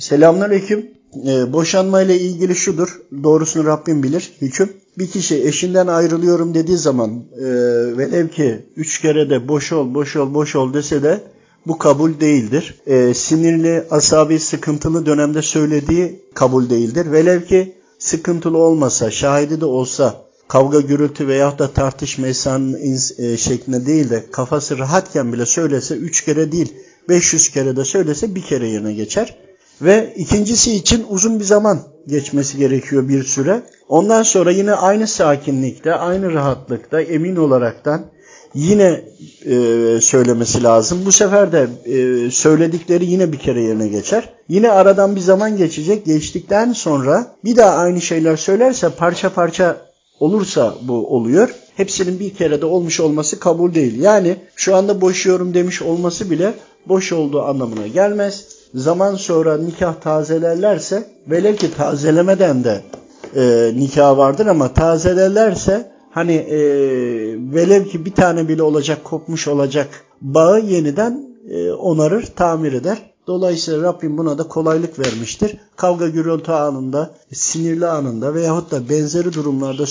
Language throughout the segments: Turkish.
Selamünaleyküm. Ee, boşanma ile ilgili şudur. Doğrusunu Rabbim bilir. Hüküm. Bir kişi eşinden ayrılıyorum dediği zaman e, velev ki üç kere de boş ol, boş ol, boş ol dese de bu kabul değildir. E, sinirli, asabi, sıkıntılı dönemde söylediği kabul değildir. Velev ki sıkıntılı olmasa, şahidi de olsa kavga gürültü veyahut da tartışma insan e, şeklinde değil de kafası rahatken bile söylese üç kere değil 500 kere de söylese bir kere yerine geçer. Ve ikincisi için uzun bir zaman geçmesi gerekiyor bir süre. Ondan sonra yine aynı sakinlikte, aynı rahatlıkta, emin olaraktan yine e, söylemesi lazım. Bu sefer de e, söyledikleri yine bir kere yerine geçer. Yine aradan bir zaman geçecek. Geçtikten sonra bir daha aynı şeyler söylerse parça parça olursa bu oluyor. Hepsinin bir kere de olmuş olması kabul değil. Yani şu anda boşuyorum demiş olması bile boş olduğu anlamına gelmez. Zaman sonra nikah tazelerlerse velev ki tazelemeden de e, nikah vardır ama tazelerlerse hani e, velev ki bir tane bile olacak kopmuş olacak bağı yeniden e, onarır, tamir eder. Dolayısıyla Rabbim buna da kolaylık vermiştir. Kavga gürültü anında, sinirli anında veyahut da benzeri durumlarda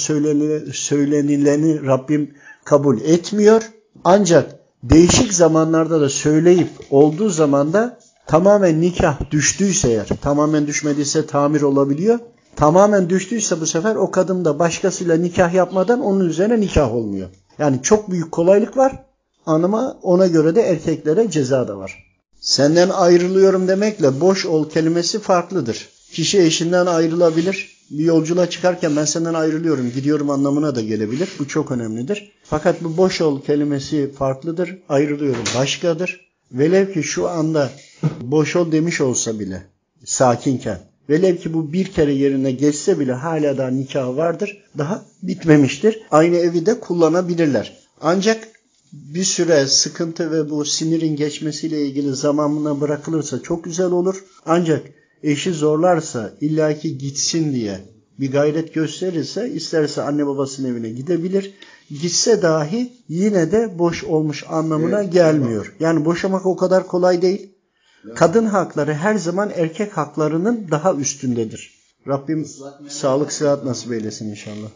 söylenileni Rabbim kabul etmiyor. Ancak değişik zamanlarda da söyleyip olduğu zaman da tamamen nikah düştüyse eğer, tamamen düşmediyse tamir olabiliyor. Tamamen düştüyse bu sefer o kadın da başkasıyla nikah yapmadan onun üzerine nikah olmuyor. Yani çok büyük kolaylık var ama ona göre de erkeklere ceza da var. Senden ayrılıyorum demekle boş ol kelimesi farklıdır. Kişi eşinden ayrılabilir. Bir yolculuğa çıkarken ben senden ayrılıyorum, gidiyorum anlamına da gelebilir. Bu çok önemlidir. Fakat bu boş ol kelimesi farklıdır. Ayrılıyorum başkadır. Velev ki şu anda boş ol demiş olsa bile sakinken. Velev ki bu bir kere yerine geçse bile hala daha nikah vardır. Daha bitmemiştir. Aynı evi de kullanabilirler. Ancak bir süre sıkıntı ve bu sinirin geçmesiyle ilgili zamanına bırakılırsa çok güzel olur. Ancak eşi zorlarsa illaki gitsin diye bir gayret gösterirse isterse anne babasının evine gidebilir. Gitse dahi yine de boş olmuş anlamına evet, gelmiyor. Yani boşamak o kadar kolay değil. Kadın hakları her zaman erkek haklarının daha üstündedir. Rabbim sağlık sıhhat nasip eylesin inşallah.